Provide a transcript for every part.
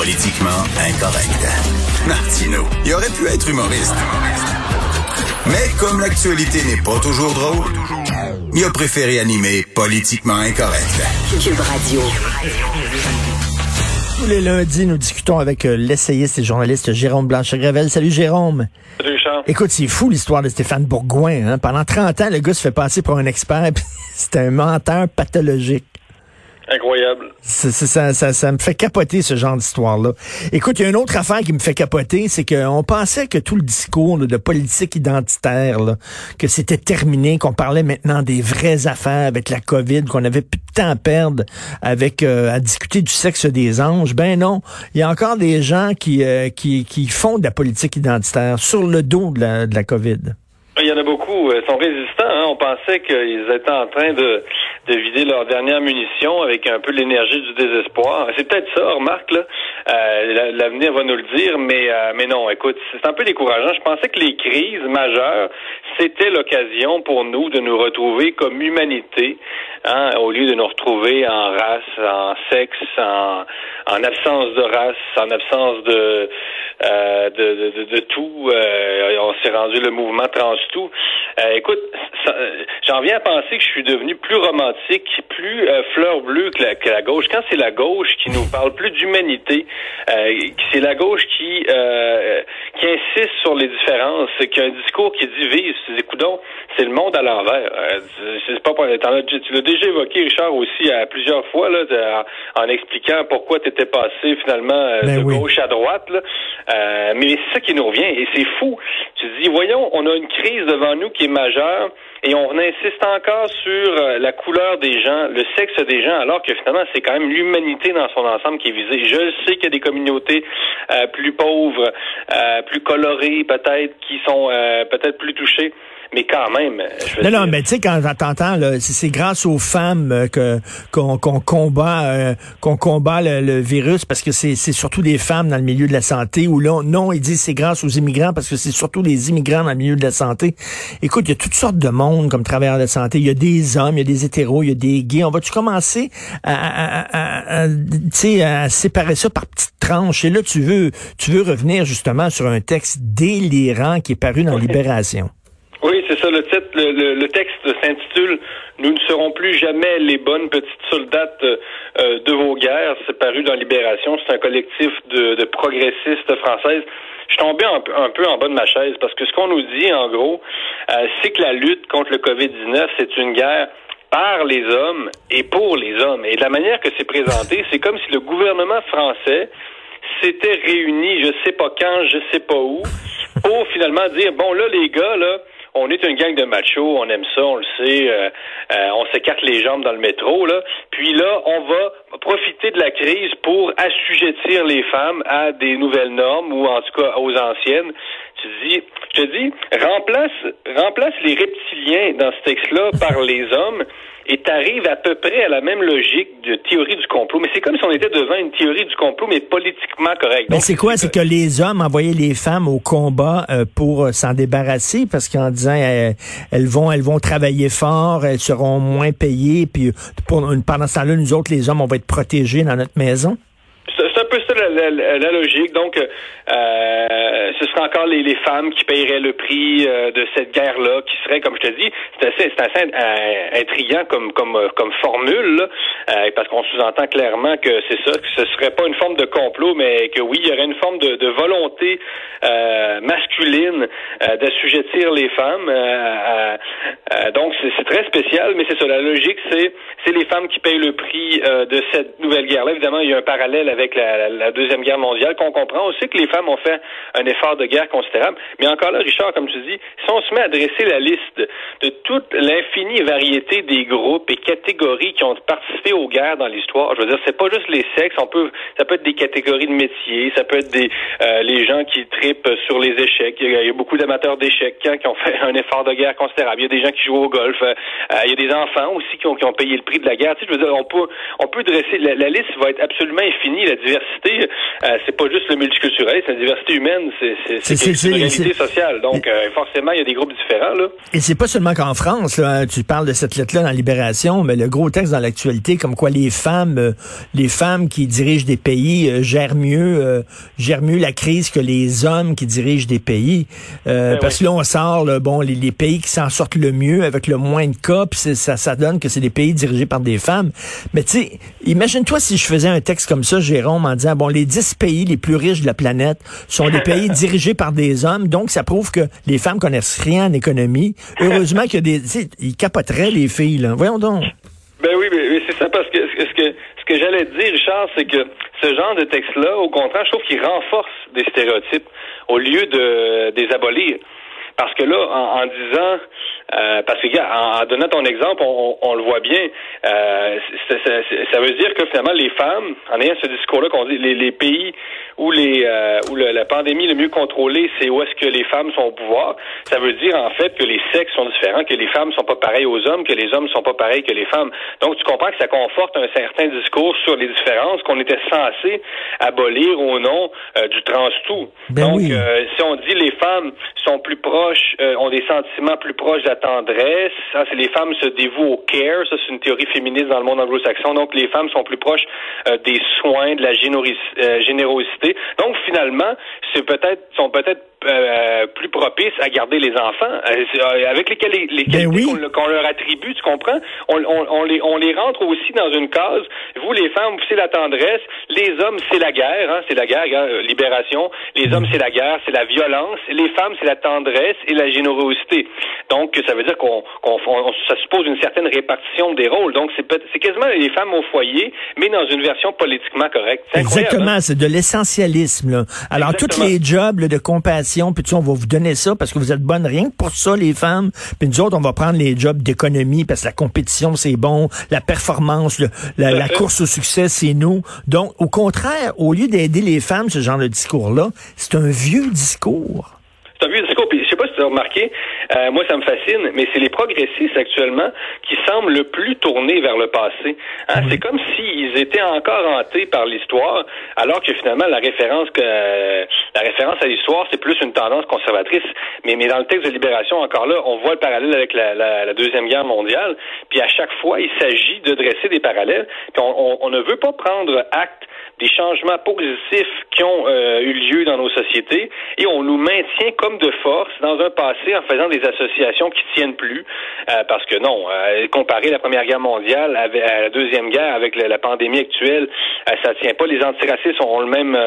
Politiquement incorrect. Martino, il aurait pu être humoriste. Mais comme l'actualité n'est pas toujours drôle, il a préféré animer Politiquement incorrect. Cube Radio. Tous les lundis, nous discutons avec euh, l'essayiste et journaliste Jérôme Blanchet-Gravel. Salut Jérôme. Salut Charles. Écoute, c'est fou l'histoire de Stéphane Bourgoin. Hein? Pendant 30 ans, le gars se fait passer pour un expert, puis c'est un menteur pathologique. Incroyable. C'est- ça, ça, ça me fait capoter ce genre d'histoire-là. Écoute, il y a une autre affaire qui me fait capoter, c'est qu'on pensait que tout le discours là, de politique identitaire, là, que c'était terminé, qu'on parlait maintenant des vraies affaires avec la COVID, qu'on avait plus de temps à perdre avec euh, à discuter du sexe des anges. Ben non, il y a encore des gens qui, euh, qui, qui font de la politique identitaire sur le dos de la, de la COVID. Il y en a beaucoup. Ils sont résistants. hein. On pensait qu'ils étaient en train de, de vider leurs dernières munitions avec un peu l'énergie du désespoir. C'est peut-être ça, remarque, là. Euh, la- L'avenir va nous le dire, mais, euh, mais non, écoute, c'est un peu décourageant. Je pensais que les crises majeures, c'était l'occasion pour nous de nous retrouver comme humanité, hein, au lieu de nous retrouver en race, en sexe, en, en absence de race, en absence de, euh, de, de, tout. On s'est rendu le mouvement trans-tout. Euh, écoute, j'en viens à penser que je suis devenu plus romantique, plus euh, fleur bleue que la, que la gauche. Quand c'est la gauche qui nous parle plus d'humanité, euh, c'est la gauche qui euh, qui insiste sur les différences, qui a un discours qui divise. Tu dis, coudonc, c'est le monde à l'envers. C'est pas tu l'as déjà évoqué, Richard, aussi à plusieurs fois là, en, en expliquant pourquoi tu étais passé finalement Ben de oui. gauche à droite. Là. Mais c'est ça qui nous revient et c'est fou. Tu te dis, voyons, on a une crise devant nous qui est majeure et on insiste encore sur euh, la couleur des gens, le sexe des gens, alors que finalement, c'est quand même l'humanité dans son ensemble qui est visée. Je sais qu'il y a des communautés euh, plus pauvres, euh, plus colorées peut-être, qui sont euh, peut-être plus touchées. Mais quand même, je veux Non, non, mais tu sais, quand t'entends, là, c'est grâce aux femmes euh, que qu'on qu'on combat euh, qu'on combat le, le virus parce que c'est c'est surtout des femmes dans le milieu de la santé ou là, non, ils disent c'est grâce aux immigrants parce que c'est surtout les immigrants dans le milieu de la santé. Écoute, il y a toutes sortes de monde comme travailleurs de santé. Il y a des hommes, il y a des hétéros, il y a des gays. On va-tu commencer à, à, à- à- séparer ça par petites tranches? Et là, tu veux, tu veux revenir justement sur un texte délirant qui est paru dans Libération. Oui, c'est ça le titre. Le, le- le texte s'intitule Nous ne serons plus jamais les bonnes petites soldates euh, de vos guerres. C'est paru dans Libération. C'est un collectif de, de progressistes françaises. Je suis tombé un, peu- un peu en bas de ma chaise parce que ce qu'on nous dit, en gros, euh, c'est que la lutte contre le COVID-19, c'est une guerre par les hommes et pour les hommes. Et de la manière que c'est présenté, c'est comme si le gouvernement français s'était réuni, je sais pas quand, je sais pas où, pour finalement dire bon là les gars là, on est une gang de machos, on aime ça, on le sait, euh, euh, on s'écarte les jambes dans le métro là, puis là on va profiter de la crise pour assujettir les femmes à des nouvelles normes ou en tout cas aux anciennes. Tu dis, je te dis, remplace remplace les reptiliens dans ce texte-là par les hommes et t'arrives à peu près à la même logique de théorie du complot. Mais c'est comme si on était devant une théorie du complot, mais politiquement correcte. Mais c'est quoi? C'est que les hommes envoyaient les femmes au combat euh, pour euh, s'en débarrasser parce qu'en disant euh, elles vont elles vont travailler fort, elles seront moins payées, puis pour, pendant ce temps-là, nous autres, les hommes, on va être protégés dans notre maison? C'est c'est un peu ça la, la- logique. Donc, euh, ce serait encore les, les femmes qui paieraient le prix euh, de cette guerre-là, qui serait, comme je te dis, c'est assez, assez euh, intriguant comme comme euh, comme formule, là, euh, parce qu'on sous-entend clairement que c'est ça, que ce serait pas une forme de complot, mais que oui, il y aurait une forme de, de volonté euh, masculine d'assujettir les femmes. donc, c'est très spécial, mais c'est ça. La logique, c'est c'est les femmes qui payent le prix de cette nouvelle guerre-là. Évidemment, il y a un parallèle avec la, la- la deuxième guerre mondiale qu'on comprend aussi que les femmes ont fait un effort de guerre considérable. Mais encore là, Richard, comme tu dis, si on se met à dresser la liste de toute l'infinie variété des groupes et catégories qui ont participé aux guerres dans l'histoire, je veux dire, c'est pas juste les sexes. On peut, ça peut être des catégories de métiers, ça peut être des euh, les gens qui tripent sur les échecs. Il y a, il y a beaucoup d'amateurs d'échecs hein, qui ont fait un effort de guerre considérable. Il y a des gens qui jouent au golf. Euh, il y a des enfants aussi qui ont, qui ont payé le prix de la guerre. Tu sais, je veux dire, on peut on peut dresser la liste va être absolument infinie. La diversité euh, c'est pas juste le multiculturel, c'est la diversité humaine, c'est une réalité sociale. Donc, euh, forcément, il y a des groupes différents. Là. Et c'est pas seulement qu'en France, là, tu parles de cette lettre-là dans Libération, mais le gros texte dans l'actualité, comme quoi les femmes, euh, les femmes qui dirigent des pays gèrent mieux, gèrent mieux la crise que les hommes qui dirigent des pays. Ben parce que là, on sort, bon, les, les pays qui s'en sortent le mieux avec le moins de cas, puis ça, ça donne que c'est des pays dirigés par des femmes. Mais tu sais, imagine-toi si je faisais un texte comme ça, Jérôme, en disant, bon, les 10 pays les plus riches de la planète sont des pays dirigés par des hommes, donc ça prouve que les femmes connaissent rien en économie. Heureusement qu'il y a des... Ils capoteraient, les filles, là. Voyons donc. Ben oui, mais, c'est ça, parce que ce que, ce que j'allais te dire, Richard, c'est que ce genre de texte-là, au contraire, je trouve qu'il renforce des stéréotypes au lieu de des abolir. Parce que là, en, disant, euh, parce que, en, donnant ton exemple, on, le voit bien, euh, ça veut dire que finalement, les femmes, en ayant ce discours-là qu'on dit, les, les pays où les euh, où la pandémie le mieux contrôlée, c'est où est-ce que les femmes sont au pouvoir. Ça veut dire en fait que les sexes sont différents, que les femmes sont pas pareilles aux hommes, que les hommes sont pas pareils que les femmes. Donc tu comprends que ça conforte un certain discours sur les différences qu'on était censé abolir au nom euh, du trans-tout. Ben Donc euh, si on dit les femmes sont plus proches, ont des sentiments plus proches de la tendresse, c'est les femmes se dévouent au care, ça c'est une théorie féministe dans le monde anglo-saxon. Donc les femmes sont plus proches des soins, de la générosité. Donc finalement, c'est peut-être sont peut-être euh, plus propices à garder les enfants euh, euh, avec lesquels les, ben qu'on leur attribue, tu comprends? On, on, les on les rentre aussi dans une case. Vous les femmes, c'est la tendresse. Les hommes, c'est la guerre. Hein, c'est la guerre, libération. Les hommes, c'est la guerre, c'est la violence. Les femmes, c'est la tendresse et la générosité. Donc ça veut dire qu'on ça suppose une certaine répartition des rôles. Donc c'est quasiment les femmes au foyer, mais dans une version politiquement correcte. Exactement, hein? c'est de l'essentialisme. Alors tous les jobs de compassion puis tu on va vous donner ça parce que vous êtes bonnes rien que pour ça, les femmes. Puis nous autres, on va prendre les jobs d'économie parce que la compétition, c'est bon, la performance, la, course au succès, c'est nous. Donc, au contraire, au lieu d'aider les femmes, ce genre de discours-là, c'est un vieux discours. C'est un vieux discours. Puis, je sais pas si tu as remarqué, euh, moi, ça me fascine, mais c'est les progressistes actuellement qui semblent le plus tournés vers le passé. Hein? C'est comme s'ils étaient encore hantés par l'histoire, alors que finalement, la référence que la référence à l'histoire, c'est plus une tendance conservatrice. Mais, mais dans le texte de Libération, encore là, on voit le parallèle avec la, la, la Deuxième Guerre mondiale. Puis à chaque fois, il s'agit de dresser des parallèles. Puis on, on, on ne veut pas prendre acte des changements positifs qui ont euh, eu lieu dans nos sociétés et on nous maintient comme de force dans un passé en faisant des associations qui tiennent plus euh, parce que non, euh, comparer la Première Guerre mondiale à la Deuxième Guerre avec la, pandémie actuelle, ça tient pas. Les antiracistes ont le même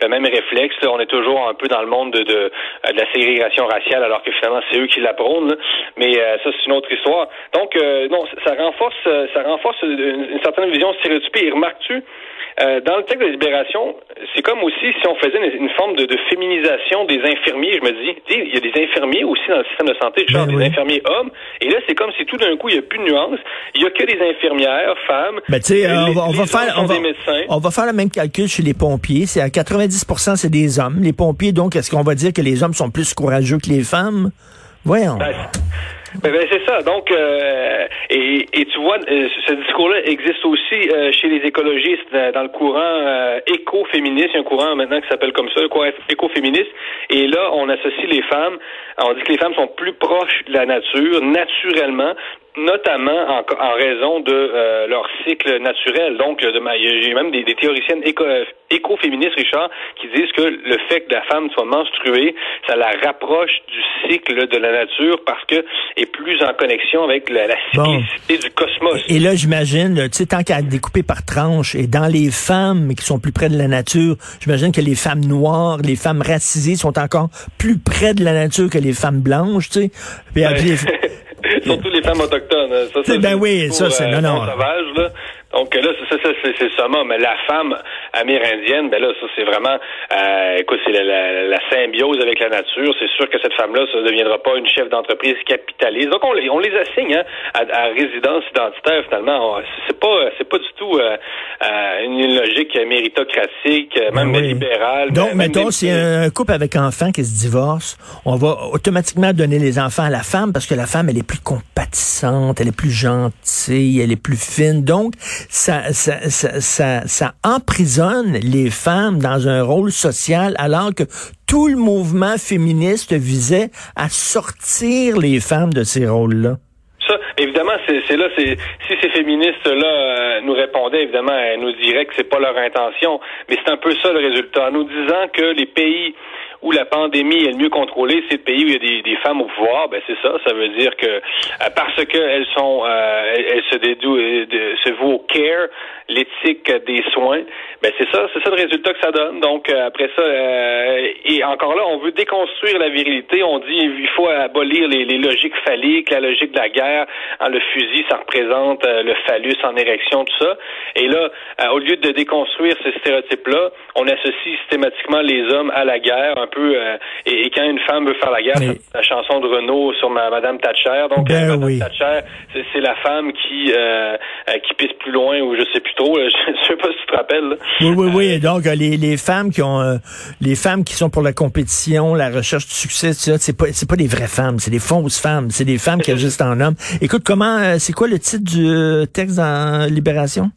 le même réflexe. On est toujours un peu dans le monde de, de, la ségrégation raciale alors que finalement c'est eux qui la prônent. Mais ça c'est une autre histoire. Donc non, ça renforce ça renforce une, certaine vision stéréotypée. Remarques-tu euh, dans le texte de Libération, c'est comme aussi si on faisait une, forme de, féminisation des infirmiers. Je me dis, il y a des infirmiers aussi dans le système de santé, genre ben des infirmiers hommes. Et là, c'est comme si tout d'un coup, il n'y a plus de nuance. Il n'y a que des infirmières, femmes. Ben, tu sais, euh, on, va faire, on va, on va faire le même calcul chez les pompiers. C'est à 90% c'est des hommes. Les pompiers, donc, est-ce qu'on va dire que les hommes sont plus courageux que les femmes? Voyons. Ben, ben, ben, c'est ça. Donc, euh, et, et, tu vois, euh, ce discours-là existe aussi euh, chez les écologistes dans le courant écoféministe. Il y a un courant maintenant qui s'appelle comme ça, le courant écoféministe. Et là, on associe les femmes. On dit que les femmes sont plus proches de la nature, naturellement, notamment en, en raison de euh, leur cycle naturel. Donc, il y a même des, des théoriciennes éco, euh, écoféministes, Richard, qui disent que le fait que la femme soit menstruée, ça la rapproche du cycle de la nature parce que est plus en connexion avec la, la cyclicité du cosmos. Et là, j'imagine, tu sais, tant qu'à découper par tranche, et dans les femmes qui sont plus près de la nature, j'imagine que les femmes noires, les femmes racisées sont encore plus près de la nature que les femmes blanches, tu sais. Surtout les femmes autochtones. Hein. Ça, ça, ben oui, ça, c'est euh, non, non. Sauvage, là. Donc là, c'est ça, c'est ça, mais la femme amérindienne, ben là, ça c'est vraiment, euh, écoute, c'est la, la, symbiose avec la nature. C'est sûr que cette femme-là, ça ne deviendra pas une chef d'entreprise capitaliste. Donc on les, on les assigne hein, à, résidence identitaire finalement. C'est pas, c'est pas du tout euh, euh une logique méritocratique, euh, même ben libérale. Donc, mettons, si un couple avec enfant qui se divorce, on va automatiquement donner les enfants à la femme parce que la femme, elle est plus elle est plus gentille, elle est plus fine. Donc, ça, ça, ça, ça, emprisonne les femmes dans un rôle social alors que tout le mouvement féministe visait à sortir les femmes de ces rôles-là? Ça, évidemment, c'est là, c'est si ces féministes-là euh, nous répondaient, évidemment, elles nous diraient que c'est pas leur intention, mais c'est un peu ça le résultat. En nous disant que les pays où la pandémie est le mieux contrôlée, c'est le pays où il y a des, femmes au pouvoir, ben c'est ça. Ça veut dire que euh, parce qu'elles sont, euh, elles, se dédouent, de, se vouent au care, l'éthique des soins, ben c'est ça, c'est ça le résultat que ça donne. Donc euh, après ça, euh, et encore là, on veut déconstruire la virilité. On dit il faut abolir les, logiques phalliques, la logique de la guerre. Hein, le fusil, ça représente le phallus en érection, tout ça. Et là, au lieu de déconstruire ce stéréotype-là, on associe systématiquement les hommes à la guerre, peu. Et, quand une femme veut faire la guerre, la chanson de Renault sur ma, Madame Thatcher. Donc ben Madame oui. Thatcher, c'est la femme qui qui pisse plus loin ou je sais plus trop. Je sais pas si tu te rappelles. Oui, oui, oui. Donc, les, les femmes qui ont, euh, les femmes qui sont pour la compétition, la recherche du succès, c'est pas, c'est pas des vraies femmes, c'est des fausses femmes, c'est des femmes qui agissent en hommes. Écoute, comment, euh, c'est quoi le titre du euh, texte dans Libération?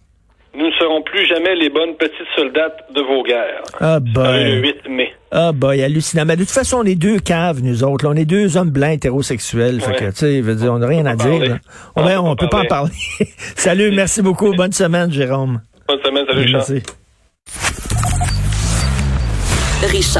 Ne plus jamais les bonnes petites soldates de vos guerres. Ah, ben. Le 8 mai. Ah, bah, hallucinant. Mais de toute façon, on est deux caves, nous autres. Là. On est deux hommes blancs hétérosexuels. Fait que, tu sais, dire, on n'a rien à dire. Là. On, on, on peut pas en parler. salut, merci beaucoup. Bonne semaine, Jérôme. Bonne semaine, salut, Merci. Richard.